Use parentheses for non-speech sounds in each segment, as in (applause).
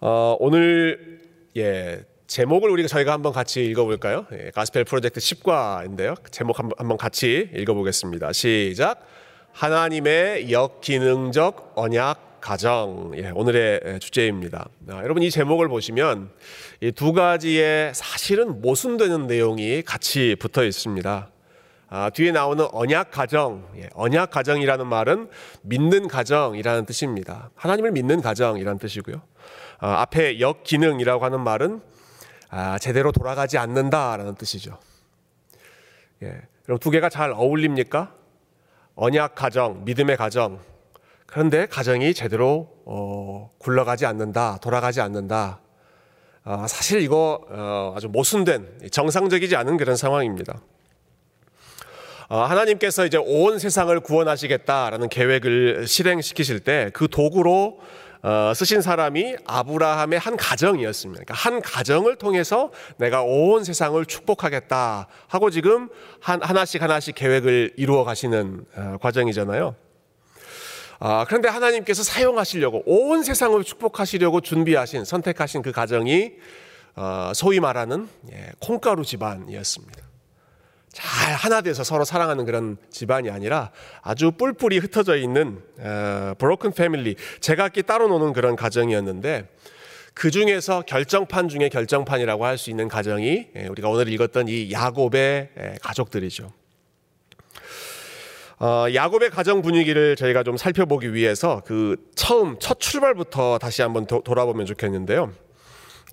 어, 오늘 예 제목을 우리가 저희가 한번 같이 읽어볼까요? 예, 가스펠 프로젝트 10과인데요. 제목 한번, 한번 같이 읽어보겠습니다. 시작. 하나님의 역기능적 언약 가정. 예, 오늘의 주제입니다. 아, 여러분 이 제목을 보시면 이 두 가지의 사실은 모순되는 내용이 같이 붙어 있습니다. 아, 뒤에 나오는 언약 가정, 예, 언약 가정이라는 말은 믿는 가정이라는 뜻입니다. 하나님을 믿는 가정이라는 뜻이고요. 아, 앞에 역기능이라고 하는 말은 아, 제대로 돌아가지 않는다라는 뜻이죠. 예, 그럼 두 개가 잘 어울립니까? 언약 가정, 믿음의 가정. 그런데 가정이 제대로 어, 굴러가지 않는다, 돌아가지 않는다. 아, 사실 이거 어, 아주 모순된 정상적이지 않은 그런 상황입니다. 어, 하나님께서 이제 온 세상을 구원하시겠다라는 계획을 실행시키실 때 그 도구로 어, 쓰신 사람이 아브라함의 한 가정이었습니다. 그러니까 한 가정을 통해서 내가 온 세상을 축복하겠다 하고 지금 한, 하나씩 하나씩 계획을 이루어 가시는 어, 과정이잖아요. 아, 그런데 하나님께서 사용하시려고 온 세상을 축복하시려고 준비하신 선택하신 그 가정이 어, 소위 말하는 예, 콩가루 집안이었습니다. 잘 하나 돼서 서로 사랑하는 그런 집안이 아니라 아주 뿔뿔이 흩어져 있는 브로큰 패밀리 제각기 따로 노는 그런 가정이었는데 그 중에서 결정판 중에 결정판이라고 할 수 있는 가정이 예, 우리가 오늘 읽었던 이 야곱의 예, 가족들이죠. 어, 야곱의 가정 분위기를 저희가 좀 살펴보기 위해서 그 처음 첫 출발부터 다시 한번 도, 돌아보면 좋겠는데요.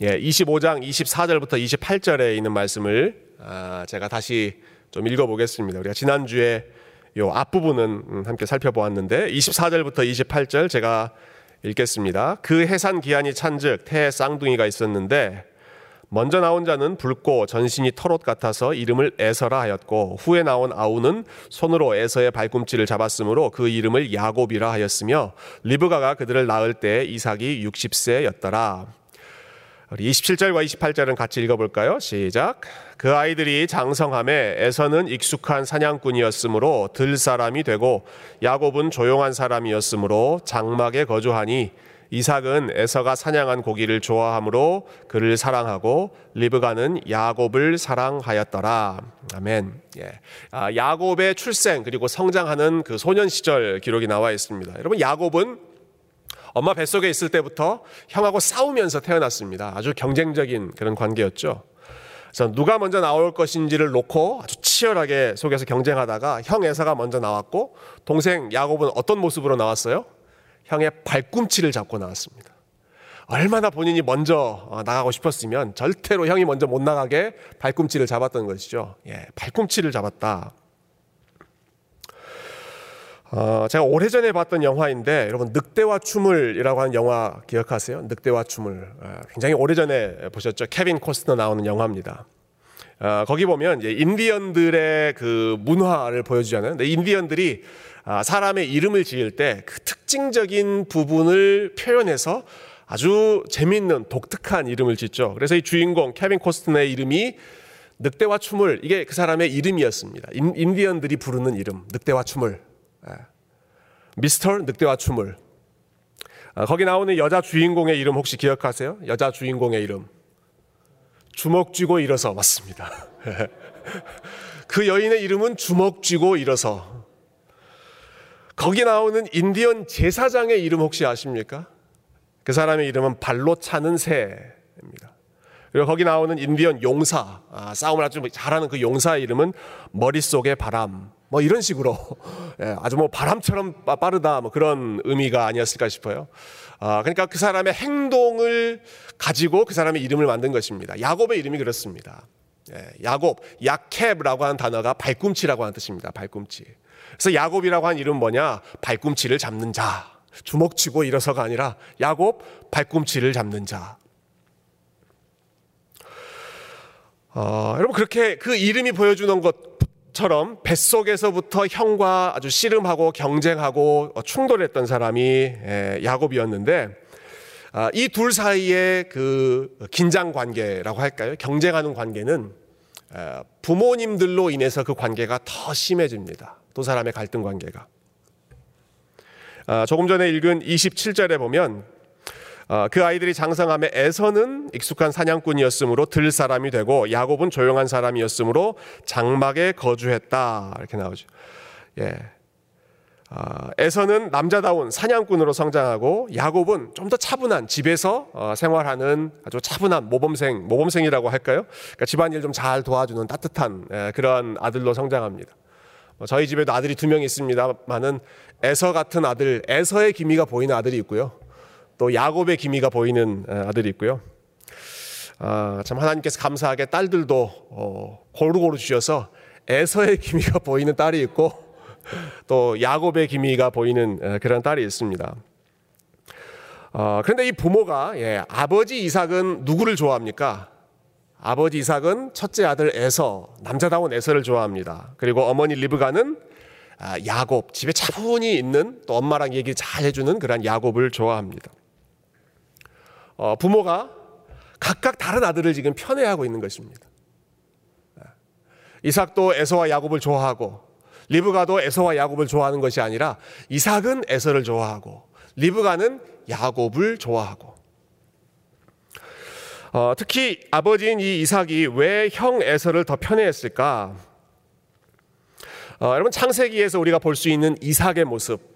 예, 25장 24절부터 28절에 있는 말씀을 아, 제가 다시 좀 읽어보겠습니다. 우리가 지난주에 요 앞부분은 음, 함께 살펴보았는데 24절부터 28절 제가 읽겠습니다. 그 해산 기한이 찬즉 태에 쌍둥이가 있었는데 먼저 나온 자는 붉고 전신이 털옷 같아서 이름을 에서라 하였고 후에 나온 아우는 손으로 에서의 발꿈치를 잡았으므로 그 이름을 야곱이라 하였으며 리브가가 그들을 낳을 때 이삭이 60세였더라. 우리 27절과 28절은 같이 읽어볼까요? 시작. 그 아이들이 장성함에 에서는 익숙한 사냥꾼이었으므로 들 사람이 되고 야곱은 조용한 사람이었으므로 장막에 거주하니 이삭은 에서가 사냥한 고기를 좋아하므로 그를 사랑하고 리브가는 야곱을 사랑하였더라. 아멘. 예. 아, 야곱의 출생 그리고 성장하는 그 소년 시절 기록이 나와 있습니다. 여러분 야곱은 엄마 뱃속에 있을 때부터 형하고 싸우면서 태어났습니다. 아주 경쟁적인 그런 관계였죠. 그래서 누가 먼저 나올 것인지를 놓고 아주 치열하게 속에서 경쟁하다가 형 에서가 먼저 나왔고 동생 야곱은 어떤 모습으로 나왔어요? 형의 발꿈치를 잡고 나왔습니다. 얼마나 본인이 먼저 어, 나가고 싶었으면 절대로 형이 먼저 못 나가게 발꿈치를 잡았던 것이죠. 예, 발꿈치를 잡았다. 어, 제가 오래전에 봤던 영화인데 여러분 늑대와 춤을이라고 하는 영화 기억하세요? 늑대와 춤을 어, 굉장히 오래전에 보셨죠? 케빈 코스터 나오는 영화입니다. 어, 거기 보면 인디언들의 그 문화를 보여주잖아요. 인디언들이 아, 사람의 이름을 지을 때 그 특징적인 부분을 표현해서 아주 재미있는 독특한 이름을 짓죠. 그래서 이 주인공 케빈 코스트너의 이름이 늑대와 춤을 이게 그 사람의 이름이었습니다. 인, 디언들이 부르는 이름 늑대와 춤을 예. 미스터 늑대와 춤을 아, 거기 나오는 여자 주인공의 이름 혹시 기억하세요? 여자 주인공의 이름 주먹 쥐고 일어서 맞습니다. (laughs) 그 여인의 이름은 주먹 쥐고 일어서 거기 나오는 인디언 제사장의 이름 혹시 아십니까? 그 사람의 이름은 발로 차는 새입니다. 그리고 거기 나오는 인디언 용사, 아, 싸움을 아주 잘하는 그 용사의 이름은 머릿속의 바람. 뭐 이런 식으로 (laughs) 예, 아주 뭐 바람처럼 빠르다 뭐 그런 의미가 아니었을까 싶어요. 아, 그러니까 그 사람의 행동을 가지고 그 사람의 이름을 만든 것입니다. 야곱의 이름이 그렇습니다. 예, 야곱, 야캡라고 하는 단어가 발꿈치라고 하는 뜻입니다. 발꿈치. 그래서 야곱이라고 하는 이름은 뭐냐? 발꿈치를 잡는 자. 주먹 쥐고 일어서가 아니라 야곱 발꿈치를 잡는 자. 어, 여러분 그렇게 그 이름이 보여주는 것 처럼 뱃속에서부터 형과 아주 씨름하고 경쟁하고 충돌했던 사람이 야곱이었는데 아, 이둘 사이의 그 긴장 관계라고 할까요? 경쟁하는 관계는 부모님들로 인해서 그 관계가 더 심해집니다. 두 사람의 갈등 관계가. 아, 조금 전에 읽은 27절에 보면 어, 그 아이들이 장성함에 에서는 익숙한 사냥꾼이었으므로 들 사람이 되고 야곱은 조용한 사람이었으므로 장막에 거주했다 이렇게 나오죠. 예. 아, 에서는 남자다운 사냥꾼으로 성장하고 야곱은 좀 더 차분한 집에서 어, 생활하는 아주 차분한 모범생 모범생이라고 할까요? 그러니까 집안일 좀 잘 도와주는 따뜻한 예, 그런 아들로 성장합니다. 어, 저희 집에도 아들이 두 명 있습니다만은 에서 같은 아들, 에서의 기미가 보이는 아들이 있고요. 또 야곱의 기미가 보이는 아들이 있고요. 아, 참 하나님께서 감사하게 딸들도 어, 고루고루 주셔서 에서의 기미가 보이는 딸이 있고 또 야곱의 기미가 보이는 그런 딸이 있습니다. 어, 그런데 이 부모가 예, 아버지 이삭은 누구를 좋아합니까? 아버지 이삭은 첫째 아들 에서 남자다운 에서를 좋아합니다. 그리고 어머니 리브가는 아, 야곱 집에 차분히 있는 또 엄마랑 얘기 잘 해주는 그런 야곱을 좋아합니다. 어, 부모가 각각 다른 아들을 지금 편애하고 있는 것입니다. 이삭도 에서와 야곱을 좋아하고 리브가도 에서와 야곱을 좋아하는 것이 아니라 이삭은 에서를 좋아하고 리브가는 야곱을 좋아하고 어, 특히 아버지인 이 이삭이 왜 형 에서를 더 편애했을까? 어, 여러분 창세기에서 우리가 볼 수 있는 이삭의 모습 아,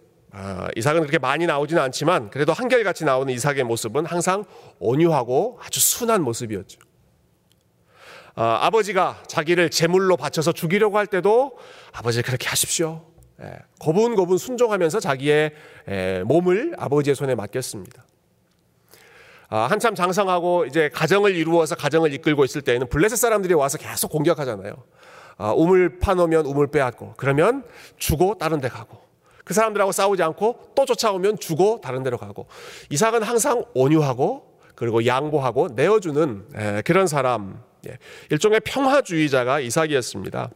이삭은 그렇게 많이 나오지는 않지만 그래도 한결같이 나오는 이삭의 모습은 항상 온유하고 아주 순한 모습이었죠. 아, 아버지가 자기를 제물로 바쳐서 죽이려고 할 때도 아버지 그렇게 하십시오. 예, 고분고분 순종하면서 자기의 예, 몸을 아버지의 손에 맡겼습니다. 아, 한참 장성하고 이제 가정을 이루어서 가정을 이끌고 있을 때에는 블레셋 사람들이 와서 계속 공격하잖아요. 아, 우물 파놓으면 우물 빼앗고 그러면 주고 다른 데 가고 그 사람들하고 싸우지 않고 또 쫓아오면 주고 다른 데로 가고. 이삭은 항상 온유하고 그리고 양보하고 내어주는 그런 사람. 예, 일종의 평화주의자가 이삭이었습니다.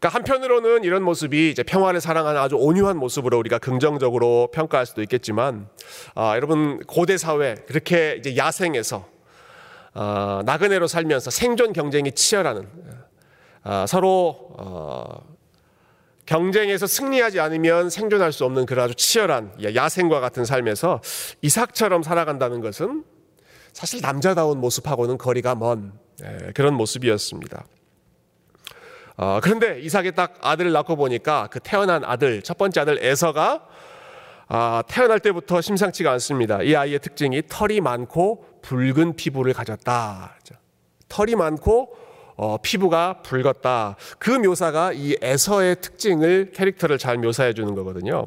그러니까 한편으로는 이런 모습이 이제 평화를 사랑하는 아주 온유한 모습으로 우리가 긍정적으로 평가할 수도 있겠지만, 아, 여러분 고대 사회 그렇게 이제 야생에서 아, 나그네로 살면서 생존 경쟁이 치열하는 아, 서로 어, 경쟁에서 승리하지 않으면 생존할 수 없는 그런 아주 치열한 야생과 같은 삶에서 이삭처럼 살아간다는 것은 사실 남자다운 모습하고는 거리가 먼 예, 그런 모습이었습니다. 어, 그런데 이삭이 딱 아들을 낳고 보니까 그 태어난 아들, 첫 번째 아들 에서가 아, 태어날 때부터 심상치가 않습니다. 이 아이의 특징이 털이 많고 붉은 피부를 가졌다. 털이 많고 어, 피부가 붉었다. 그 묘사가 이 에서의 특징을 캐릭터를 잘 묘사해 주는 거거든요.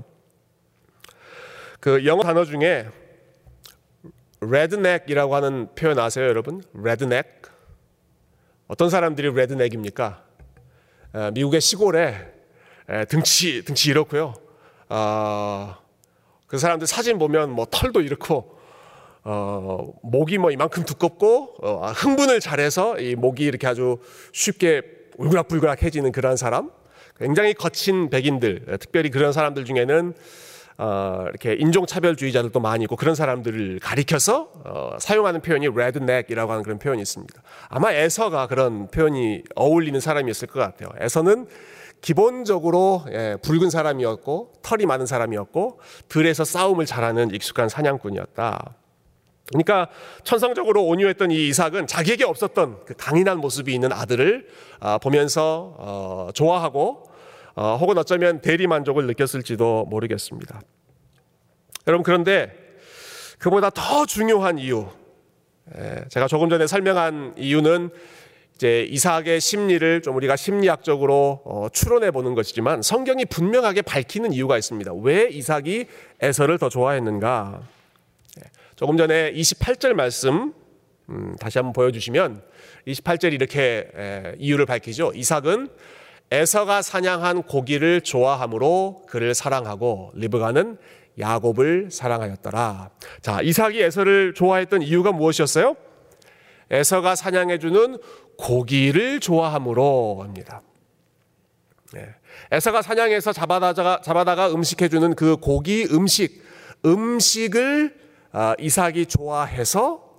그 영어 단어 중에 redneck이라고 하는 표현 아세요, 여러분? redneck. 어떤 사람들이 redneck입니까? 미국의 시골에 등치 등치 이렇고요. 어, 그 사람들 사진 보면 뭐 털도 이렇고 어, 목이 뭐 이만큼 두껍고 어, 흥분을 잘해서 이 목이 이렇게 아주 쉽게 울그락불그락해지는 그런 사람, 굉장히 거친 백인들, 특별히 그런 사람들 중에는 어, 이렇게 인종차별주의자들도 많이 있고 그런 사람들을 가리켜서 어, 사용하는 표현이 redneck이라고 하는 그런 표현이 있습니다. 아마 에서가 그런 표현이 어울리는 사람이었을 것 같아요. 에서는 기본적으로 예, 붉은 사람이었고 털이 많은 사람이었고 들에서 싸움을 잘하는 익숙한 사냥꾼이었다. 그러니까 천성적으로 온유했던 이 이삭은 자기에게 없었던 그 강인한 모습이 있는 아들을 아, 보면서 어, 좋아하고 어, 혹은 어쩌면 대리 만족을 느꼈을지도 모르겠습니다. 여러분 그런데 그보다 더 중요한 이유, 예, 제가 조금 전에 설명한 이유는 이제 이삭의 심리를 좀 우리가 심리학적으로 어, 추론해 보는 것이지만 성경이 분명하게 밝히는 이유가 있습니다. 왜 이삭이 에서를 더 좋아했는가? 조금 전에 28절 말씀 음, 다시 한번 보여주시면 28절이 이렇게 에, 이유를 밝히죠. 이삭은 에서가 사냥한 고기를 좋아함으로 그를 사랑하고 리브가는 야곱을 사랑하였더라. 자, 이삭이 에서를 좋아했던 이유가 무엇이었어요? 에서가 사냥해주는 고기를 좋아함으로 합니다. 네. 에서가 사냥해서 잡아다가, 잡아다가 음식해주는 그 고기 음식, 음식을 아, 이삭이 좋아해서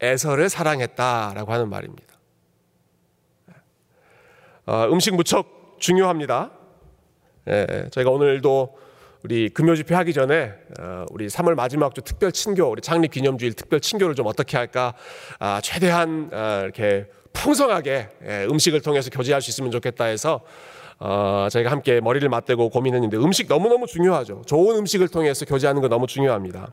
에서를 사랑했다라고 하는 말입니다. 어, 음식 무척 중요합니다. 예, 저희가 오늘도 우리 금요 집회 하기 전에 어, 우리 3월 마지막 주 특별 친교, 우리 창립 기념주일 특별 친교를 좀 어떻게 할까? 아, 최대한 아, 이렇게 풍성하게 예, 음식을 통해서 교제할 수 있으면 좋겠다 해서 어, 저희가 함께 머리를 맞대고 고민했는데 음식 너무너무 중요하죠. 좋은 음식을 통해서 교제하는 거 너무 중요합니다.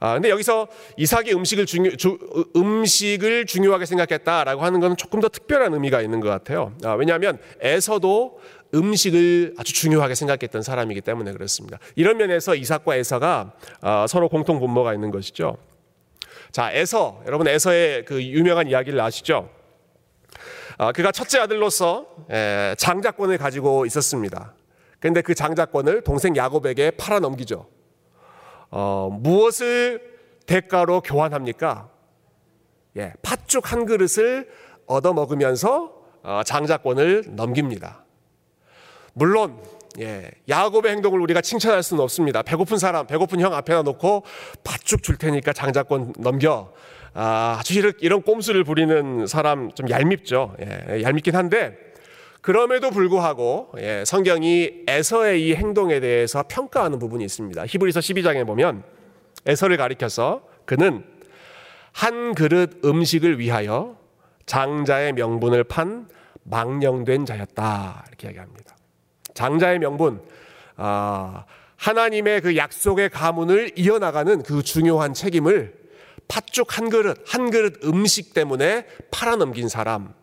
아, 근데 여기서 이삭이 음식을 중요, 주, 음식을 중요하게 생각했다라고 하는 건 조금 더 특별한 의미가 있는 것 같아요. 아, 왜냐하면 에서도 음식을 아주 중요하게 생각했던 사람이기 때문에 그렇습니다. 이런 면에서 이삭과 에서가 아, 서로 공통 분모가 있는 것이죠. 자, 에서 여러분 에서의 그 유명한 이야기를 아시죠? 아, 그가 첫째 아들로서 에, 장자권을 가지고 있었습니다. 그런데 그 장자권을 동생 야곱에게 팔아 넘기죠. 어, 무엇을 대가로 교환합니까? 예, 팥죽 한 그릇을 얻어 먹으면서 어, 장자권을 넘깁니다. 물론 예, 야곱의 행동을 우리가 칭찬할 수는 없습니다. 배고픈 사람, 배고픈 형 앞에다 놓고 팥죽 줄 테니까 장자권 넘겨. 아, 아주 이런, 꼼수를 부리는 사람 좀 얄밉죠. 예, 얄밉긴 한데 그럼에도 불구하고 예, 성경이 에서의 이 행동에 대해서 평가하는 부분이 있습니다. 히브리서 12장에 보면 에서를 가리켜서 그는 한 그릇 음식을 위하여 장자의 명분을 판 망령된 자였다 이렇게 이야기합니다. 장자의 명분, 아, 하나님의 그 약속의 가문을 이어나가는 그 중요한 책임을 팥죽 한 그릇, 한 그릇 음식 때문에 팔아넘긴 사람,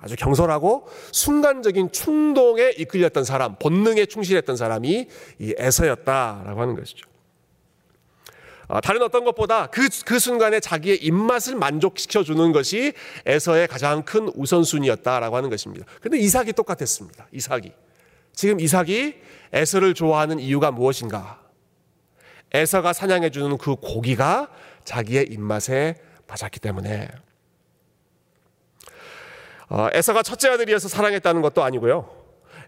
아주 경솔하고 순간적인 충동에 이끌렸던 사람, 본능에 충실했던 사람이 이 에서였다라고 하는 것이죠. 아, 다른 어떤 것보다 그, 그 순간에 자기의 입맛을 만족시켜 주는 것이 에서의 가장 큰 우선순위였다라고 하는 것입니다. 근데 이삭이 똑같았습니다. 이삭이. 지금 이삭이 에서를 좋아하는 이유가 무엇인가? 에서가 사냥해 주는 그 고기가 자기의 입맛에 맞았기 때문에 어, 에서가 첫째 아들이어서 사랑했다는 것도 아니고요.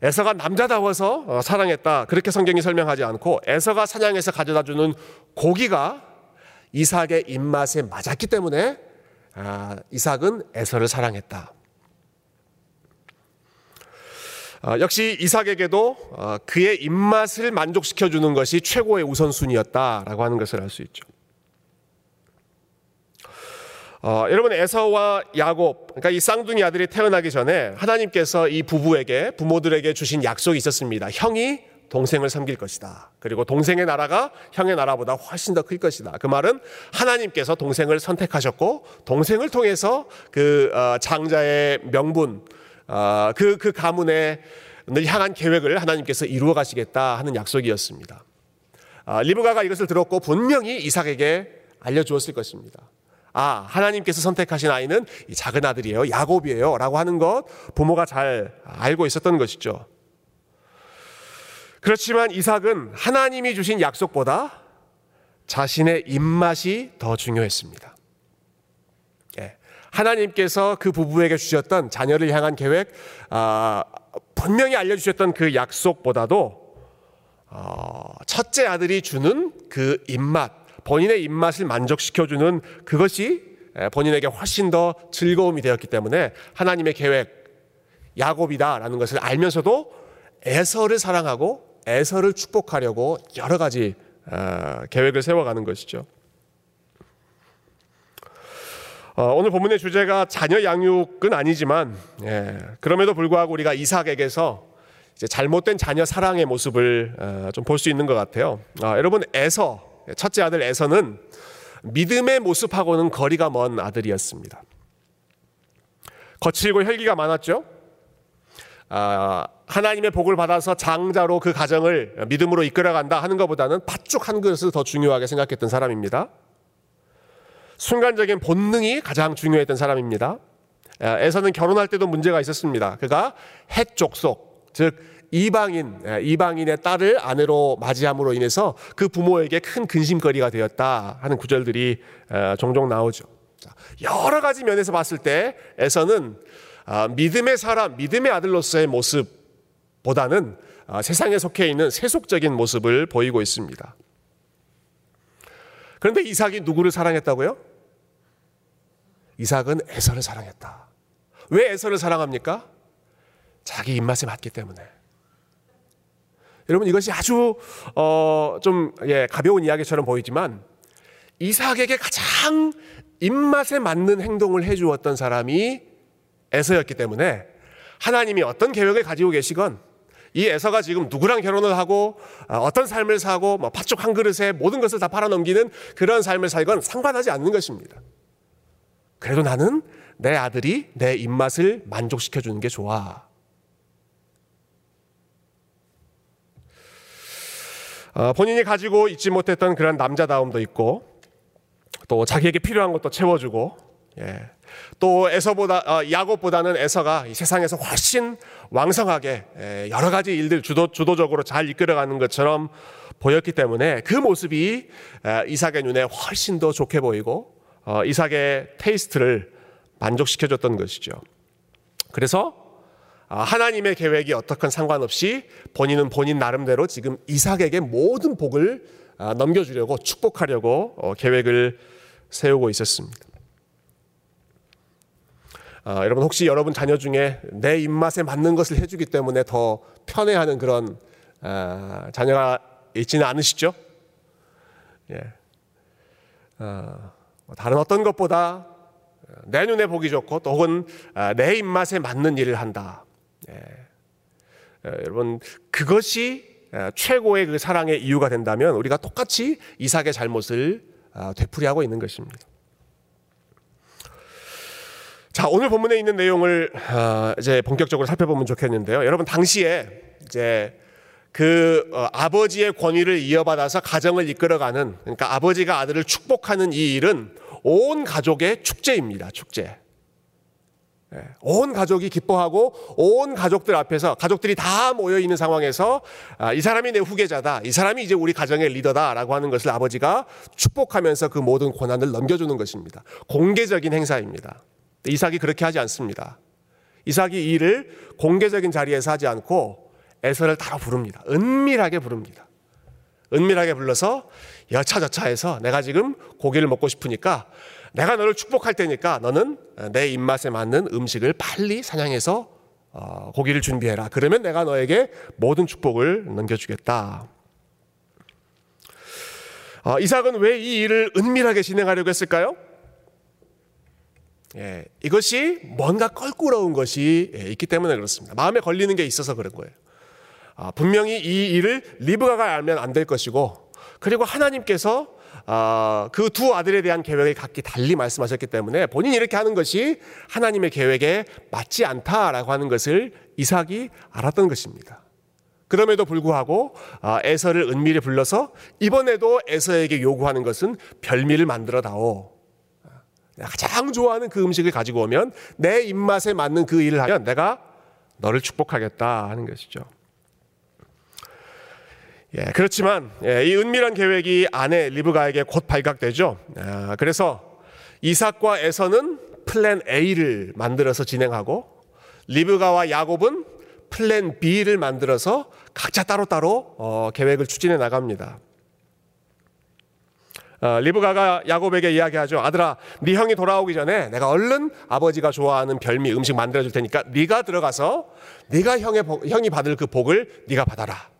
에서가 남자다워서 어, 사랑했다. 그렇게 성경이 설명하지 않고 에서가 사냥해서 가져다 주는 고기가 이삭의 입맛에 맞았기 때문에 아, 이삭은 에서를 사랑했다. 어, 역시 이삭에게도 그의 입맛을 만족시켜 주는 것이 최고의 우선순위였다라고 하는 것을 알 수 있죠. 어, 여러분 에서와 야곱, 그러니까 이 쌍둥이 아들이 태어나기 전에 하나님께서 이 부부에게 부모들에게 주신 약속이 있었습니다. 형이 동생을 섬길 것이다. 그리고 동생의 나라가 형의 나라보다 훨씬 더 클 것이다. 그 말은 하나님께서 동생을 선택하셨고 동생을 통해서 그 어, 장자의 명분, 어, 그, 그 가문에 늘 향한 계획을 하나님께서 이루어 가시겠다 하는 약속이었습니다. 아, 리브가가 이것을 들었고 분명히 이삭에게 알려 주었을 것입니다. 아, 하나님께서 선택하신 아이는 이 작은 아들이에요. 야곱이에요. 라고 하는 것 부모가 잘 알고 있었던 것이죠. 그렇지만 이삭은 하나님이 주신 약속보다 자신의 입맛이 더 중요했습니다. 예. 하나님께서 그 부부에게 주셨던 자녀를 향한 계획, 아, 분명히 알려주셨던 그 약속보다도 어, 첫째 아들이 주는 그 입맛, 본인의 입맛을 만족시켜주는 그것이 본인에게 훨씬 더 즐거움이 되었기 때문에 하나님의 계획, 야곱이다라는 것을 알면서도 에서를 사랑하고 에서를 축복하려고 여러 가지 어, 계획을 세워가는 것이죠. 어, 오늘 본문의 주제가 자녀 양육은 아니지만 예, 그럼에도 불구하고 우리가 이삭에게서 잘못된 자녀 사랑의 모습을 어, 좀볼 수 있는 것 같아요. 여러분 에서 첫째 아들 에서는 믿음의 모습하고는 거리가 먼 아들이었습니다. 거칠고 혈기가 많았죠. 아, 하나님의 복을 받아서 장자로 그 가정을 믿음으로 이끌어간다 하는 것보다는 팥죽 한 그릇을 더 중요하게 생각했던 사람입니다. 순간적인 본능이 가장 중요했던 사람입니다. 아, 에서는 결혼할 때도 문제가 있었습니다. 그가 핵 족속, 즉 이방인 예, 이방인의 딸을 아내로 맞이함으로 인해서 그 부모에게 큰 근심거리가 되었다 하는 구절들이 어, 종종 나오죠. 여러 가지 면에서 봤을 때 에서는 아, 믿음의 사람, 믿음의 아들로서의 모습보다는 아, 세상에 속해 있는 세속적인 모습을 보이고 있습니다. 그런데 이삭이 누구를 사랑했다고요? 이삭은 에서를 사랑했다. 왜 에서를 사랑합니까? 자기 입맛에 맞기 때문에. 여러분 이것이 아주 어 좀 예, 가벼운 이야기처럼 보이지만 이삭에게 가장 입맛에 맞는 행동을 해 주었던 사람이 에서였기 때문에 하나님이 어떤 계획을 가지고 계시건 이 에서가 지금 누구랑 결혼을 하고 어, 어떤 삶을 사고 뭐 팥죽 한 그릇에 모든 것을 다 팔아넘기는 그런 삶을 살건 상관하지 않는 것입니다. 그래도 나는 내 아들이 내 입맛을 만족시켜 주는 게 좋아. 본인이 가지고 있지 못했던 그런 남자다움도 있고 또 자기에게 필요한 것도 채워주고 예. 또 에서보다 어, 야곱보다는 에서가 이 세상에서 훨씬 왕성하게 예, 여러 가지 일들 주도 주도적으로 잘 이끌어가는 것처럼 보였기 때문에 그 모습이 에, 이삭의 눈에 훨씬 더 좋게 보이고 어, 이삭의 테이스트를 만족시켜줬던 것이죠. 그래서 아, 하나님의 계획이 어떻건 상관없이 본인은 본인 나름대로 지금 이삭에게 모든 복을 아, 넘겨주려고 축복하려고 어, 계획을 세우고 있었습니다. 아, 여러분 혹시 여러분 자녀 중에 내 입맛에 맞는 것을 해주기 때문에 더 편애하는 그런 아, 자녀가 있지는 않으시죠? 예. 아, 뭐 다른 어떤 것보다 내 눈에 보기 좋고 또 혹은 아, 내 입맛에 맞는 일을 한다. 예. 예, 여러분 그것이 아, 최고의 그 사랑의 이유가 된다면 우리가 똑같이 이삭의 잘못을 아, 되풀이하고 있는 것입니다. 자 오늘 본문에 있는 내용을 이제 본격적으로 살펴보면 좋겠는데요. 여러분 당시에 이제 그 어, 아버지의 권위를 이어받아서 가정을 이끌어가는 그러니까 아버지가 아들을 축복하는 이 일은 온 가족의 축제입니다. 축제. 예, 온 가족이 기뻐하고 온 가족들 앞에서 가족들이 다 모여 있는 상황에서 아, 이 사람이 내 후계자다. 이 사람이 이제 우리 가정의 리더다라고 하는 것을 아버지가 축복하면서 그 모든 권한을 넘겨주는 것입니다. 공개적인 행사입니다. 이삭이 그렇게 하지 않습니다. 이삭이 이 일을 공개적인 자리에서 하지 않고 에서를 따로 부릅니다. 은밀하게 부릅니다. 은밀하게 불러서 여차저차해서 내가 지금 고기를 먹고 싶으니까 내가 너를 축복할 테니까 너는 내 입맛에 맞는 음식을 빨리 사냥해서 어, 고기를 준비해라. 그러면 내가 너에게 모든 축복을 넘겨주겠다. 어, 이삭은 왜 이 일을 은밀하게 진행하려고 했을까요? 예, 이것이 뭔가 껄끄러운 것이 예, 있기 때문에 그렇습니다. 마음에 걸리는 게 있어서 그런 거예요. 아, 분명히 이 일을 리브가가 알면 안 될 것이고 그리고 하나님께서 아, 그 두 아들에 대한 계획을 각기 달리 말씀하셨기 때문에 본인이 이렇게 하는 것이 하나님의 계획에 맞지 않다라고 하는 것을 이삭이 알았던 것입니다. 그럼에도 불구하고 아, 에서를 은밀히 불러서 이번에도 에서에게 요구하는 것은 별미를 만들어 다오. 가장 좋아하는 그 음식을 가지고 오면 내 입맛에 맞는 그 일을 하면 내가 너를 축복하겠다 하는 것이죠. 예, 그렇지만 예, 이 은밀한 계획이 아내 리브가에게 곧 발각되죠. 아, 그래서 이삭과 에서는 플랜 A를 만들어서 진행하고 리브가와 야곱은 플랜 B를 만들어서 각자 따로따로 어, 계획을 추진해 나갑니다. 어, 리브가가 야곱에게 이야기하죠. 아들아, 네 형이 돌아오기 전에 내가 얼른 아버지가 좋아하는 별미 음식 만들어 줄 테니까 네가 들어가서 네가 형의 형이 받을 그 복을 네가 받아라.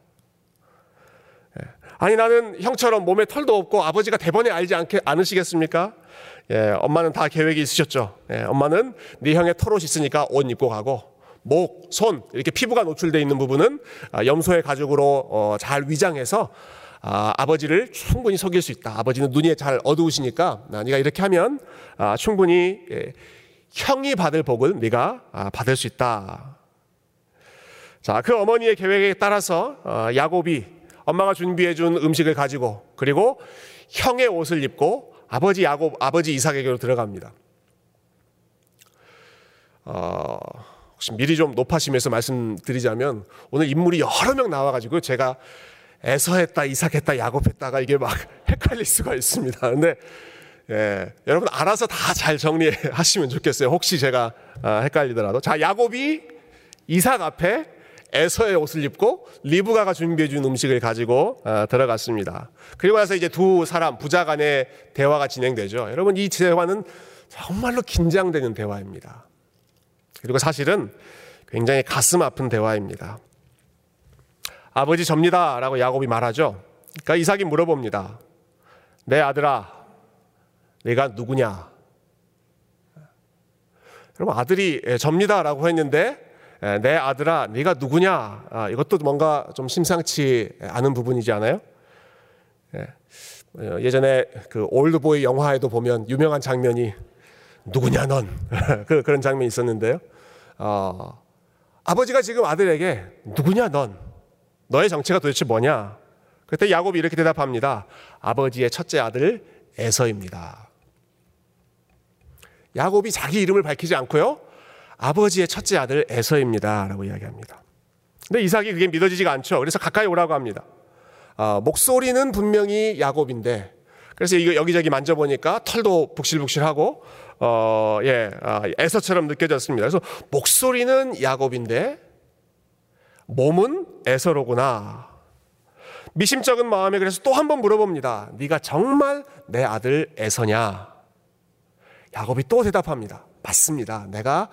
아니 나는 형처럼 몸에 털도 없고 아버지가 대번에 알지 않게 않으시겠습니까? 예, 엄마는 다 계획이 있으셨죠. 예, 엄마는 네 형의 털옷 있으니까 옷 입고 가고 목, 손 이렇게 피부가 노출되어 있는 부분은 아, 염소의 가죽으로 어, 잘 위장해서 아, 아버지를 충분히 속일 수 있다. 아버지는 눈이 잘 어두우시니까 아, 네가 이렇게 하면 아, 충분히 예, 형이 받을 복을 네가 아, 받을 수 있다. 자, 그 어머니의 계획에 따라서 어, 야곱이 엄마가 준비해 준 음식을 가지고 그리고 형의 옷을 입고 아버지 야곱 아버지 이삭에게로 들어갑니다. 어, 혹시 미리 좀 높아심에서 말씀드리자면 오늘 인물이 여러 명 나와가지고 제가 에서했다 이삭했다 야곱했다가 이게 막 (laughs) 헷갈릴 수가 있습니다. 근데 예, 여러분 알아서 다 잘 정리하시면 좋겠어요. 혹시 제가 아, 헷갈리더라도 자 야곱이 이삭 앞에 에서의 옷을 입고 리브가가 준비해 준 음식을 가지고 어, 들어갔습니다. 그리고 나서 이제 두 사람 부자 간의 대화가 진행되죠. 여러분 이 대화는 정말로 긴장되는 대화입니다. 그리고 사실은 굉장히 가슴 아픈 대화입니다. 아버지 접니다라고 야곱이 말하죠. 그러니까 이삭이 물어봅니다. 내 아들아, 내가 누구냐? 여러분 아들이 예, 접니다라고 했는데 예, 내 아들아, 네가 누구냐? 아, 이것도 뭔가 좀 심상치 않은 부분이지 않아요? 예. 어, 예전에 그 올드보이 영화에도 보면 유명한 장면이 누구냐 넌 (laughs) 그, 그런 장면이 있었는데요. 어, 아버지가 지금 아들에게 누구냐 넌 너의 정체가 도대체 뭐냐? 그때 야곱이 이렇게 대답합니다. 아버지의 첫째 아들 에서입니다. 야곱이 자기 이름을 밝히지 않고요. 아버지의 첫째 아들 에서입니다. 라고 이야기합니다. 근데 이삭이 그게 믿어지지가 않죠. 그래서 가까이 오라고 합니다. 어, 목소리는 분명히 야곱인데 그래서 이거 여기저기 만져보니까 털도 북실북실하고 어, 예, 아, 에서처럼 느껴졌습니다. 그래서 목소리는 야곱인데 몸은 에서로구나. 미심쩍은 마음에 그래서 또 한 번 물어봅니다. 네가 정말 내 아들 에서냐? 야곱이 또 대답합니다. 맞습니다. 내가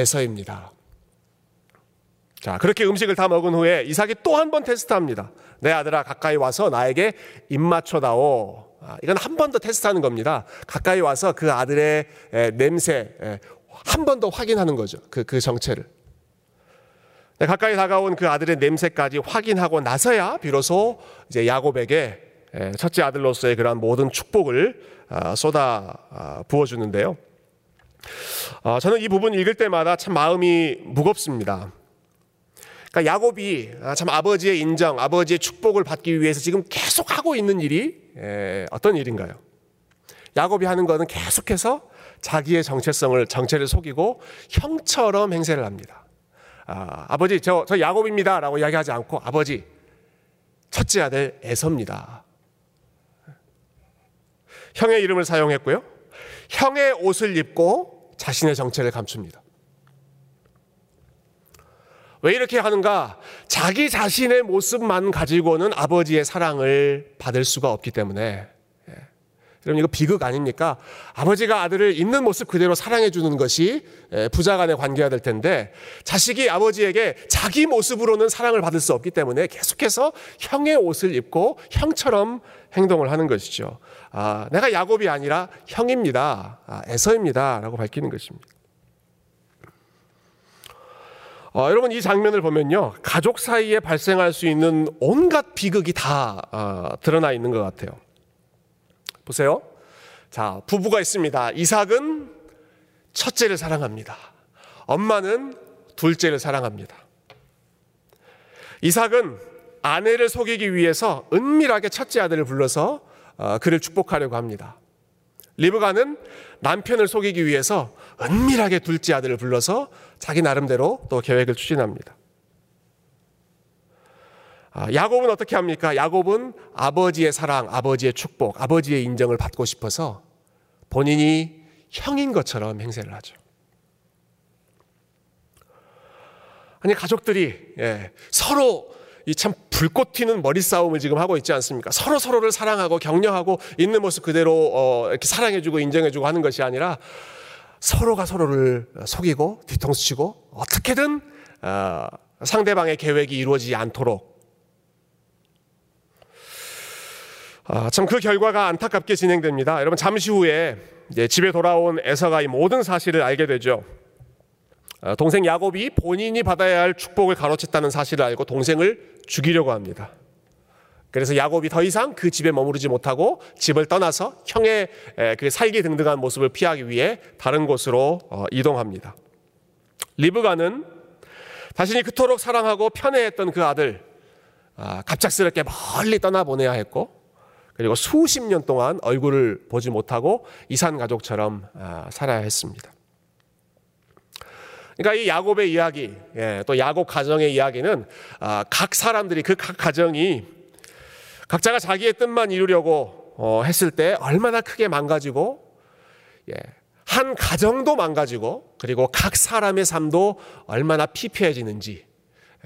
에서입니다. 자, 그렇게 음식을 다 먹은 후에 이삭이 또 한 번 테스트합니다. 내 아들아 가까이 와서 나에게 입 맞춰다오. 아, 이건 한 번 더 테스트하는 겁니다. 가까이 와서 그 아들의 에, 냄새 한 번 더 확인하는 거죠. 그, 그 정체를. 네, 가까이 다가온 그 아들의 냄새까지 확인하고 나서야 비로소 이제 야곱에게 첫째 아들로서의 그러한 모든 축복을 아, 쏟아 아, 부어주는데요. 저는 이 부분 읽을 때마다 참 마음이 무겁습니다. 그러니까 야곱이 아, 참 아버지의 인정, 아버지의 축복을 받기 위해서 지금 계속 하고 있는 일이 어떤 일인가요? 야곱이 하는 것은 계속해서 자기의 정체성을 정체를 속이고 형처럼 행세를 합니다. 아, 버지 저 저 야곱입니다라고 이야기하지 않고 아버지 첫째 아들 에서입니다. 형의 이름을 사용했고요. 형의 옷을 입고 자신의 정체를 감춥니다. 왜 이렇게 하는가? 자기 자신의 모습만 가지고는 아버지의 사랑을 받을 수가 없기 때문에. 예. 여러분, 이거 비극 아닙니까? 아버지가 아들을 있는 모습 그대로 사랑해 주는 것이 예, 부자 간의 관계가 될 텐데, 자식이 아버지에게 자기 모습으로는 사랑을 받을 수 없기 때문에 계속해서 형의 옷을 입고 형처럼 행동을 하는 것이죠. 아, 내가 야곱이 아니라 형입니다. 아, 에서입니다. 라고 밝히는 것입니다. 어, 여러분 이 장면을 보면요 가족 사이에 발생할 수 있는 온갖 비극이 다 어, 드러나 있는 것 같아요. 보세요. 자 부부가 있습니다. 이삭은 첫째를 사랑합니다. 엄마는 둘째를 사랑합니다. 이삭은 아내를 속이기 위해서 은밀하게 첫째 아들을 불러서 어, 그를 축복하려고 합니다. 리브가는 남편을 속이기 위해서 은밀하게 둘째 아들을 불러서 자기 나름대로 또 계획을 추진합니다. 아, 야곱은 어떻게 합니까? 야곱은 아버지의 사랑, 아버지의 축복, 아버지의 인정을 받고 싶어서 본인이 형인 것처럼 행세를 하죠. 아니 가족들이 예, 서로 이 참 불꽃 튀는 머리 싸움을 지금 하고 있지 않습니까? 서로 서로를 사랑하고 격려하고 있는 모습 그대로 어, 이렇게 사랑해주고 인정해주고 하는 것이 아니라 서로가 서로를 속이고 뒤통수 치고 어떻게든 어, 상대방의 계획이 이루어지지 않도록 아, 참 그 결과가 안타깝게 진행됩니다. 여러분 잠시 후에 집에 돌아온 에서가 이 모든 사실을 알게 되죠. 아, 동생 야곱이 본인이 받아야 할 축복을 가로챘다는 사실을 알고 동생을 죽이려고 합니다. 그래서 야곱이 더 이상 그 집에 머무르지 못하고 집을 떠나서 형의 그 살기 등등한 모습을 피하기 위해 다른 곳으로 어, 이동합니다. 리브가는 자신이 그토록 사랑하고 편애했던 그 아들 아, 갑작스럽게 멀리 떠나보내야 했고 그리고 수십 년 동안 얼굴을 보지 못하고 이산 가족처럼 아, 살아야 했습니다. 그러니까 이 야곱의 이야기, 예, 또 야곱 가정의 이야기는 아, 각 사람들이 그 각 가정이 각자가 자기의 뜻만 이루려고 어, 했을 때 얼마나 크게 망가지고 예, 한 가정도 망가지고 그리고 각 사람의 삶도 얼마나 피폐해지는지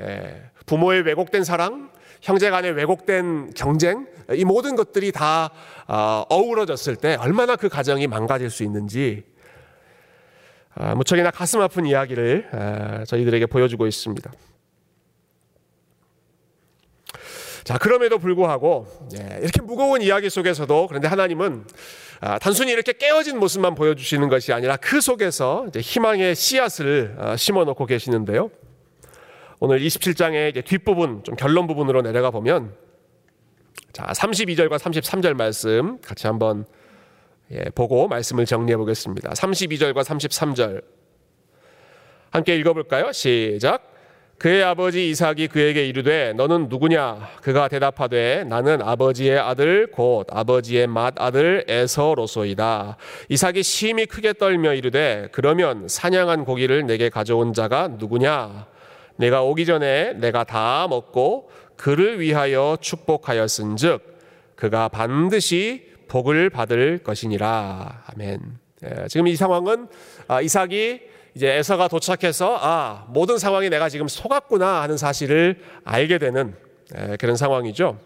예, 부모의 왜곡된 사랑, 형제 간의 왜곡된 경쟁 이 모든 것들이 다 어, 어우러졌을 때 얼마나 그 가정이 망가질 수 있는지 아, 무척이나 가슴 아픈 이야기를 아, 저희들에게 보여주고 있습니다. 자, 그럼에도 불구하고 예, 이렇게 무거운 이야기 속에서도 그런데 하나님은 아, 단순히 이렇게 깨어진 모습만 보여주시는 것이 아니라 그 속에서 희망의 씨앗을 아, 심어 놓고 계시는데요. 오늘 27장의 뒷부분, 좀 결론 부분으로 내려가 보면 자, 32절과 33절 말씀 같이 한번 예, 보고 말씀을 정리해 보겠습니다. 32절과 33절 함께 읽어볼까요? 시작. 그의 아버지 이삭이 그에게 이르되 너는 누구냐? 그가 대답하되 나는 아버지의 아들 곧 아버지의 맏 아들 에서로소이다. 이삭이 심히 크게 떨며 이르되 그러면 사냥한 고기를 내게 가져온 자가 누구냐? 내가 오기 전에 내가 다 먹고 그를 위하여 축복하였은즉 그가 반드시 복을 받을 것이니라. 아멘. 예, 지금 이 상황은 아, 이삭이 이제 에서가 도착해서 아 모든 상황이 내가 지금 속았구나 하는 사실을 알게 되는 에, 그런 상황이죠.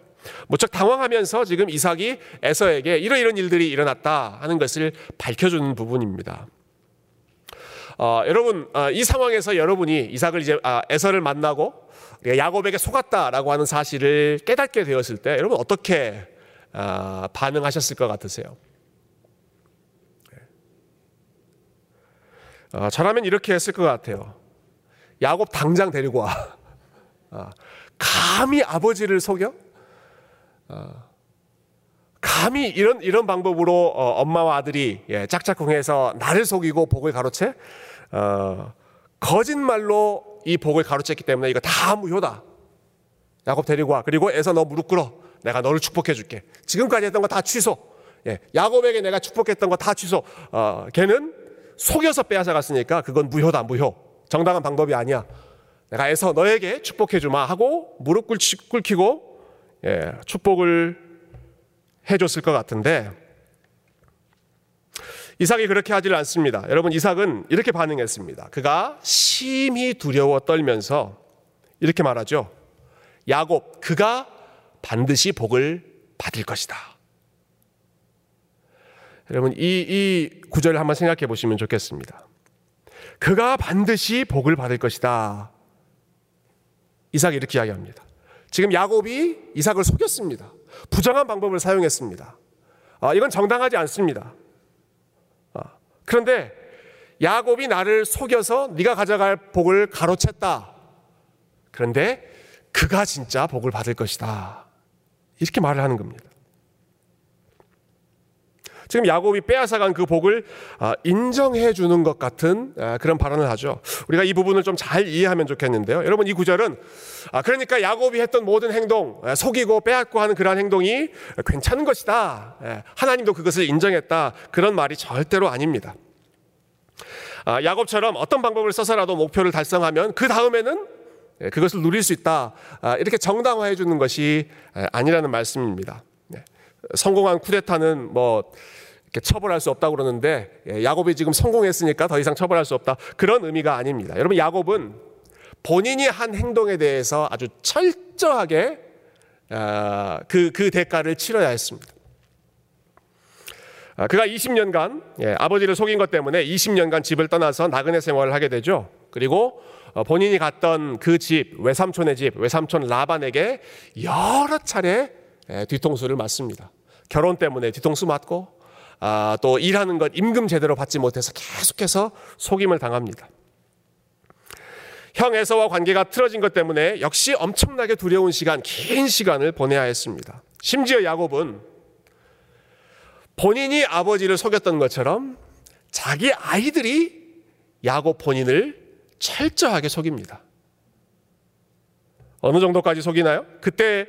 무척 당황하면서 지금 이삭이 에서에게 이러이런 일들이 일어났다 하는 것을 밝혀주는 부분입니다. 어, 여러분 어, 이 상황에서 여러분이 이삭을 이제 아, 에서를 만나고 야곱에게 속았다라고 하는 사실을 깨닫게 되었을 때 여러분 어떻게 어, 반응하셨을 것 같으세요? 어, 저라면 이렇게 했을 것 같아요. 야곱 당장 데리고 와. 어, 감히 아버지를 속여? 어, 감히 이런 이런 방법으로 어, 엄마와 아들이 예, 짝짝꿍해서 나를 속이고 복을 가로채? 어, 거짓말로 이 복을 가로챘기 때문에 이거 다 무효다. 야곱 데리고 와. 그리고 애서 너 무릎 꿇어. 내가 너를 축복해 줄게. 지금까지 했던 거 다 취소. 예, 야곱에게 내가 축복했던 거 다 취소. 어, 걔는 속여서 빼앗아 갔으니까 그건 무효다, 무효. 정당한 방법이 아니야. 내가 애서 너에게 축복해 주마 하고 무릎 꿇히고 예, 축복을 해줬을 것 같은데 이삭이 그렇게 하질 않습니다. 여러분 이삭은 이렇게 반응했습니다. 그가 심히 두려워 떨면서 이렇게 말하죠. 야곱 그가 반드시 복을 받을 것이다. 여러분 이, 이 구절을 한번 생각해 보시면 좋겠습니다. 그가 반드시 복을 받을 것이다. 이삭이 이렇게 이야기합니다. 지금 야곱이 이삭을 속였습니다. 부정한 방법을 사용했습니다. 아, 이건 정당하지 않습니다. 아, 그런데 야곱이 나를 속여서 네가 가져갈 복을 가로챘다. 그런데 그가 진짜 복을 받을 것이다. 이렇게 말을 하는 겁니다. 지금 야곱이 빼앗아간 그 복을 아, 인정해 주는 것 같은 아, 그런 발언을 하죠. 우리가 이 부분을 좀 잘 이해하면 좋겠는데요. 여러분 이 구절은 아, 그러니까 야곱이 했던 모든 행동, 속이고 빼앗고 하는 그러한 행동이 괜찮은 것이다. 하나님도 그것을 인정했다. 그런 말이 절대로 아닙니다. 야곱처럼 어떤 방법을 써서라도 목표를 달성하면 그 다음에는 그것을 누릴 수 있다. 이렇게 정당화해 주는 것이 아니라는 말씀입니다. 네. 성공한 쿠데타는 뭐 처벌할 수 없다고 그러는데 예, 야곱이 지금 성공했으니까 더 이상 처벌할 수 없다. 그런 의미가 아닙니다. 여러분 야곱은 본인이 한 행동에 대해서 아주 철저하게 아, 그, 그 대가를 치러야 했습니다. 아, 그가 20년간 예, 아버지를 속인 것 때문에 20년간 집을 떠나서 나그네 생활을 하게 되죠. 그리고 어, 본인이 갔던 그 집, 외삼촌의 집, 외삼촌 라반에게 여러 차례 예, 뒤통수를 맞습니다. 결혼 때문에 뒤통수 맞고 아, 또 일하는 것 임금 제대로 받지 못해서 계속해서 속임을 당합니다. 형 에서와 관계가 틀어진 것 때문에 역시 엄청나게 두려운 시간, 긴 시간을 보내야 했습니다. 심지어 야곱은 본인이 아버지를 속였던 것처럼 자기 아이들이 야곱 본인을 철저하게 속입니다. 어느 정도까지 속이나요? 그때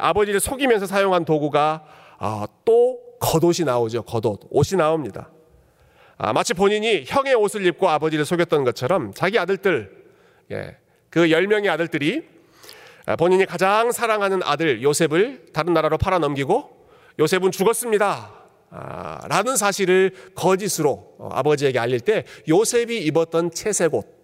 아버지를 속이면서 사용한 도구가 아, 또 겉옷이 나오죠. 겉옷. 옷이 나옵니다. 아, 마치 본인이 형의 옷을 입고 아버지를 속였던 것처럼 자기 아들들, 예, 그 10명의 아들들이 아, 본인이 가장 사랑하는 아들 요셉을 다른 나라로 팔아 넘기고 요셉은 죽었습니다. 아, 라는 사실을 거짓으로 어, 아버지에게 알릴 때 요셉이 입었던 채색 옷,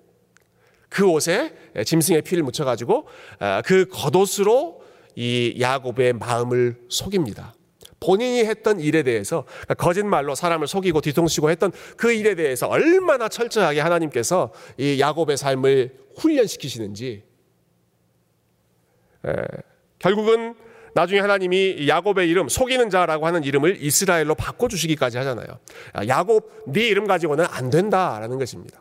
그 옷에 짐승의 피를 묻혀가지고 아, 그 겉옷으로 이 야곱의 마음을 속입니다. 본인이 했던 일에 대해서 그러니까 거짓말로 사람을 속이고 뒤통수고 했던 그 일에 대해서 얼마나 철저하게 하나님께서 이 야곱의 삶을 훈련시키시는지 결국은 나중에 하나님이 야곱의 이름 속이는 자라고 하는 이름을 이스라엘로 바꿔 주시기까지 하잖아요. 아, 야곱 네 이름 가지고는 안 된다라는 것입니다.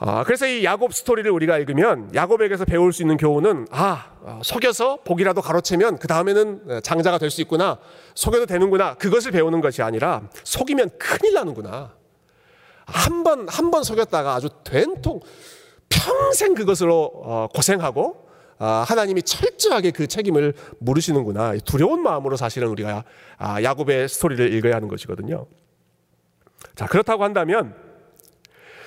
아, 그래서 이 야곱 스토리를 우리가 읽으면 야곱에게서 배울 수 있는 교훈은 아, 아 속여서 복이라도 가로채면 그 다음에는 장자가 될 수 있구나 속여도 되는구나 그것을 배우는 것이 아니라 속이면 큰일 나는구나 한 번 한 번 속였다가 아주 된통 평생 그것으로 어, 고생하고 아, 하나님이 철저하게 그 책임을 물으시는구나 두려운 마음으로 사실은 우리가 아, 야곱의 스토리를 읽어야 하는 것이거든요. 자 그렇다고 한다면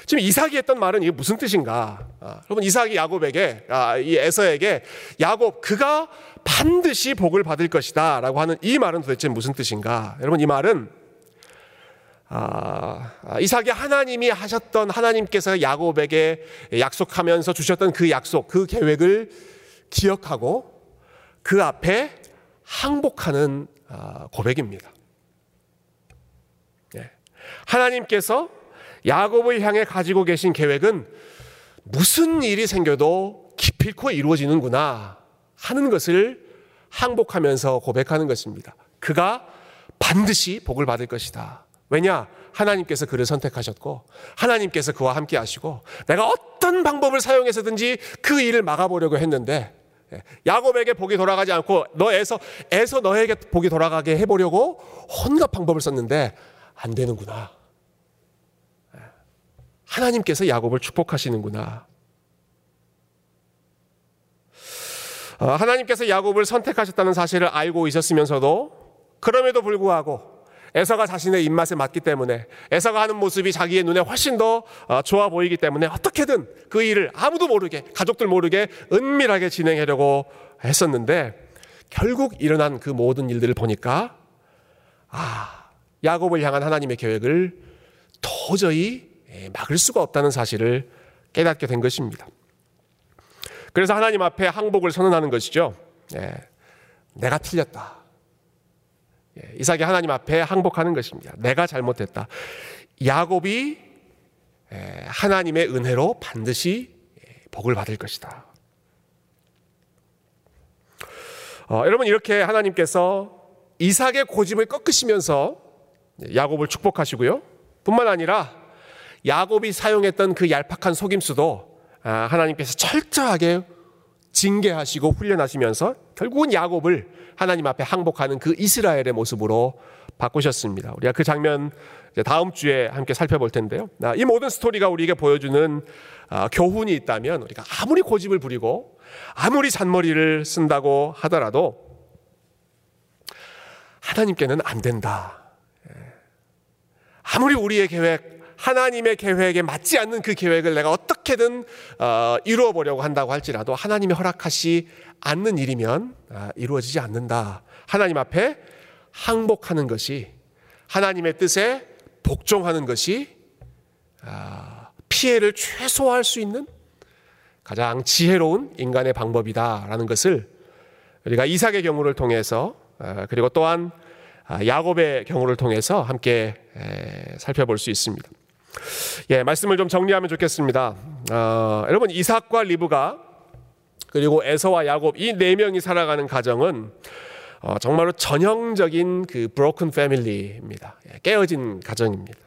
지금 이삭이 했던 말은 이게 무슨 뜻인가? 아, 여러분 이삭이 야곱에게 아, 이 에서에게 야곱 그가 반드시 복을 받을 것이다라고 하는 이 말은 도대체 무슨 뜻인가? 여러분 이 말은 아, 아 이삭이 하나님이 하셨던 하나님께서 야곱에게 약속하면서 주셨던 그 약속, 그 계획을 기억하고 그 앞에 항복하는 아, 고백입니다. 네. 하나님께서 야곱을 향해 가지고 계신 계획은 무슨 일이 생겨도 기필코 이루어지는구나 하는 것을 항복하면서 고백하는 것입니다. 그가 반드시 복을 받을 것이다. 왜냐? 하나님께서 그를 선택하셨고 하나님께서 그와 함께 하시고 내가 어떤 방법을 사용해서든지 그 일을 막아보려고 했는데 야곱에게 복이 돌아가지 않고 너에서 에서 너에게 복이 돌아가게 해보려고 온갖 방법을 썼는데 안 되는구나. 하나님께서 야곱을 축복하시는구나. 어, 하나님께서 야곱을 선택하셨다는 사실을 알고 있었으면서도 그럼에도 불구하고 에서가 자신의 입맛에 맞기 때문에 에서가 하는 모습이 자기의 눈에 훨씬 더 어, 좋아 보이기 때문에 어떻게든 그 일을 아무도 모르게 가족들 모르게 은밀하게 진행하려고 했었는데 결국 일어난 그 모든 일들을 보니까 아 야곱을 향한 하나님의 계획을 도저히 예, 막을 수가 없다는 사실을 깨닫게 된 것입니다. 그래서 하나님 앞에 항복을 선언하는 것이죠. 예, 내가 틀렸다. 예, 이삭이 하나님 앞에 항복하는 것입니다. 내가 잘못했다. 야곱이 하나님의 은혜로 반드시 복을 받을 것이다. 어, 여러분 이렇게 하나님께서 이삭의 고집을 꺾으시면서 야곱을 축복하시고요. 뿐만 아니라 야곱이 사용했던 그 얄팍한 속임수도 아, 하나님께서 철저하게 징계하시고 훈련하시면서 결국은 야곱을 하나님 앞에 항복하는 그 이스라엘의 모습으로 바꾸셨습니다. 우리가 그 장면 다음 주에 함께 살펴볼 텐데요. 아, 이 모든 스토리가 우리에게 보여주는 아, 교훈이 있다면 우리가 아무리 고집을 부리고 아무리 잔머리를 쓴다고 하더라도 하나님께는 안 된다. 예. 아무리 우리의 계획, 하나님의 계획에 맞지 않는 그 계획을 내가 어떻게든 어, 이루어 보려고 한다고 할지라도 하나님이 허락하시 않는 일이면 어, 이루어지지 않는다. 하나님 앞에 항복하는 것이 하나님의 뜻에 복종하는 것이 어, 피해를 최소화할 수 있는 가장 지혜로운 인간의 방법이다라는 것을 우리가 이삭의 경우를 통해서 어, 그리고 또한 아, 야곱의 경우를 통해서 함께 살펴볼 수 있습니다. 예, 말씀을 좀 정리하면 좋겠습니다. 어, 여러분 이삭과 리브가 그리고 에서와 야곱 이 네 명이 살아가는 가정은 어, 정말로 전형적인 그 브로큰 패밀리입니다. 예, 깨어진 가정입니다.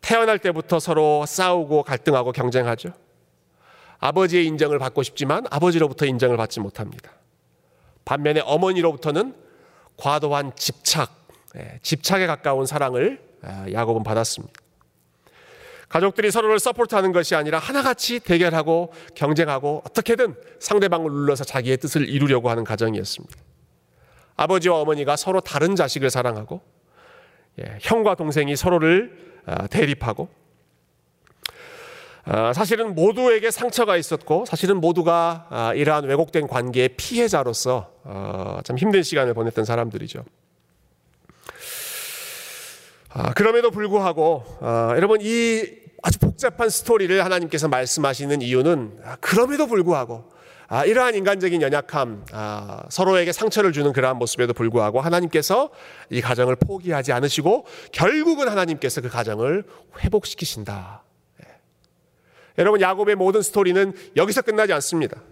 태어날 때부터 서로 싸우고 갈등하고 경쟁하죠. 아버지의 인정을 받고 싶지만 아버지로부터 인정을 받지 못합니다. 반면에 어머니로부터는 과도한 집착, 예, 집착에 가까운 사랑을 아, 야곱은 받았습니다. 가족들이 서로를 서포트하는 것이 아니라 하나같이 대결하고 경쟁하고 어떻게든 상대방을 눌러서 자기의 뜻을 이루려고 하는 가정이었습니다. 아버지와 어머니가 서로 다른 자식을 사랑하고 예, 형과 동생이 서로를 아, 대립하고 아, 사실은 모두에게 상처가 있었고 사실은 모두가 아, 이러한 왜곡된 관계의 피해자로서 어, 참 힘든 시간을 보냈던 사람들이죠. 아, 그럼에도 불구하고 아, 여러분 이 아주 복잡한 스토리를 하나님께서 말씀하시는 이유는 아, 그럼에도 불구하고 아, 이러한 인간적인 연약함, 아, 서로에게 상처를 주는 그러한 모습에도 불구하고 하나님께서 이 가정을 포기하지 않으시고 결국은 하나님께서 그 가정을 회복시키신다. 예. 여러분 야곱의 모든 스토리는 여기서 끝나지 않습니다.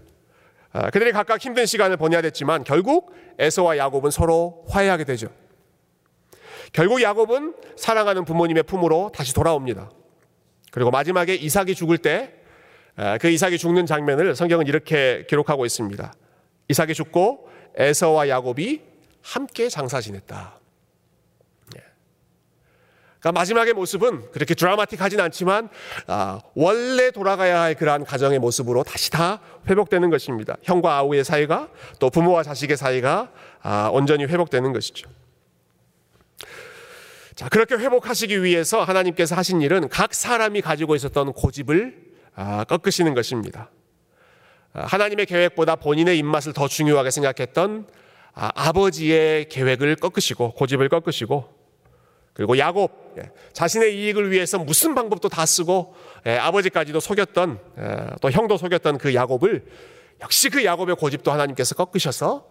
아, 그들이 각각 힘든 시간을 보내야 됐지만 결국 에서와 야곱은 서로 화해하게 되죠. 결국 야곱은 사랑하는 부모님의 품으로 다시 돌아옵니다. 그리고 마지막에 이삭이 죽을 때 그 이삭이 죽는 장면을 성경은 이렇게 기록하고 있습니다. 이삭이 죽고 에서와 야곱이 함께 장사 지냈다. 예. 그러니까 마지막의 모습은 그렇게 드라마틱하진 않지만 아, 원래 돌아가야 할 그러한 가정의 모습으로 다시 다 회복되는 것입니다. 형과 아우의 사이가 또 부모와 자식의 사이가 아, 온전히 회복되는 것이죠. 자, 그렇게 회복하시기 위해서 하나님께서 하신 일은 각 사람이 가지고 있었던 고집을 아, 꺾으시는 것입니다. 아, 하나님의 계획보다 본인의 입맛을 더 중요하게 생각했던 아, 버지의 계획을 꺾으시고 고집을 꺾으시고 그리고 야곱 예, 자신의 이익을 위해서 무슨 방법도 다 쓰고 예, 아버지까지도 속였던 예, 또 형도 속였던 그 야곱을 역시 그 야곱의 고집도 하나님께서 꺾으셔서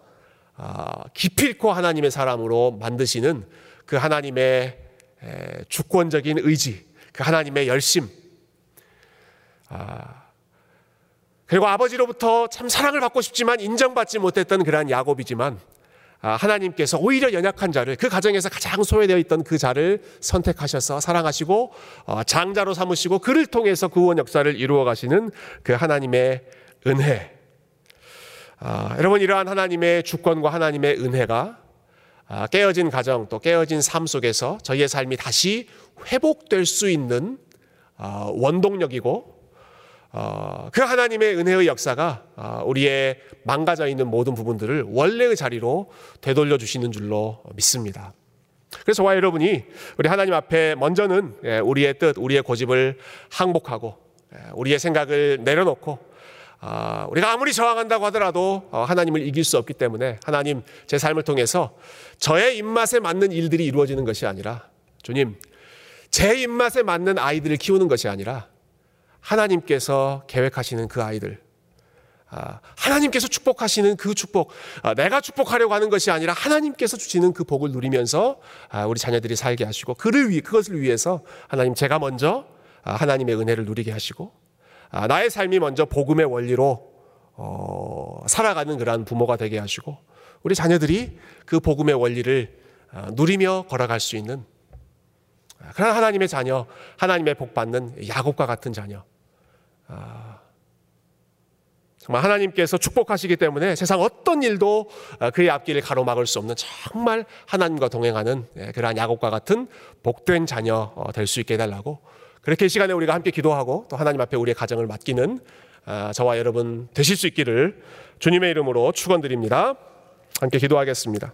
기필코 하나님의 사람으로 만드시는 그 하나님의 주권적인 의지, 그 하나님의 열심. 아, 그리고 아버지로부터 참 사랑을 받고 싶지만 인정받지 못했던 그러한 야곱이지만 아, 하나님께서 오히려 연약한 자를 그 가정에서 가장 소외되어 있던 그 자를 선택하셔서 사랑하시고 어, 장자로 삼으시고 그를 통해서 구원 역사를 이루어 가시는 그 하나님의 은혜. 아, 여러분 이러한 하나님의 주권과 하나님의 은혜가 아, 깨어진 가정 또 깨어진 삶 속에서 저희의 삶이 다시 회복될 수 있는 아, 원동력이고 어, 그 하나님의 은혜의 역사가 아, 우리의 망가져 있는 모든 부분들을 원래의 자리로 되돌려 주시는 줄로 믿습니다. 그래서 와 여러분이 우리 하나님 앞에 먼저는 예, 우리의 뜻, 우리의 고집을 항복하고 예, 우리의 생각을 내려놓고 아, 우리가 아무리 저항한다고 하더라도 어, 하나님을 이길 수 없기 때문에 하나님 제 삶을 통해서 저의 입맛에 맞는 일들이 이루어지는 것이 아니라 주님 제 입맛에 맞는 아이들을 키우는 것이 아니라 하나님께서 계획하시는 그 아이들 아, 하나님께서 축복하시는 그 축복, 아, 내가 축복하려고 하는 것이 아니라 하나님께서 주시는 그 복을 누리면서 우리 자녀들이 살게 하시고 그를 위 그것을 위해서 하나님 제가 먼저 하나님의 은혜를 누리게 하시고 아, 나의 삶이 먼저 복음의 원리로 어, 살아가는 그러한 부모가 되게 하시고 우리 자녀들이 그 복음의 원리를 아, 누리며 걸어갈 수 있는 아, 그런 하나님의 자녀, 하나님의 복 받는 야곱과 같은 자녀. 정말 하나님께서 축복하시기 때문에 세상 어떤 일도 그의 앞길을 가로막을 수 없는 정말 하나님과 동행하는 예, 그러한 야곱과 같은 복된 자녀 어, 될수 있게 해달라고 그렇게 이 시간에 우리가 함께 기도하고 또 하나님 앞에 우리의 가정을 맡기는 아, 저와 여러분 되실 수 있기를 주님의 이름으로 축원드립니다. 함께 기도하겠습니다.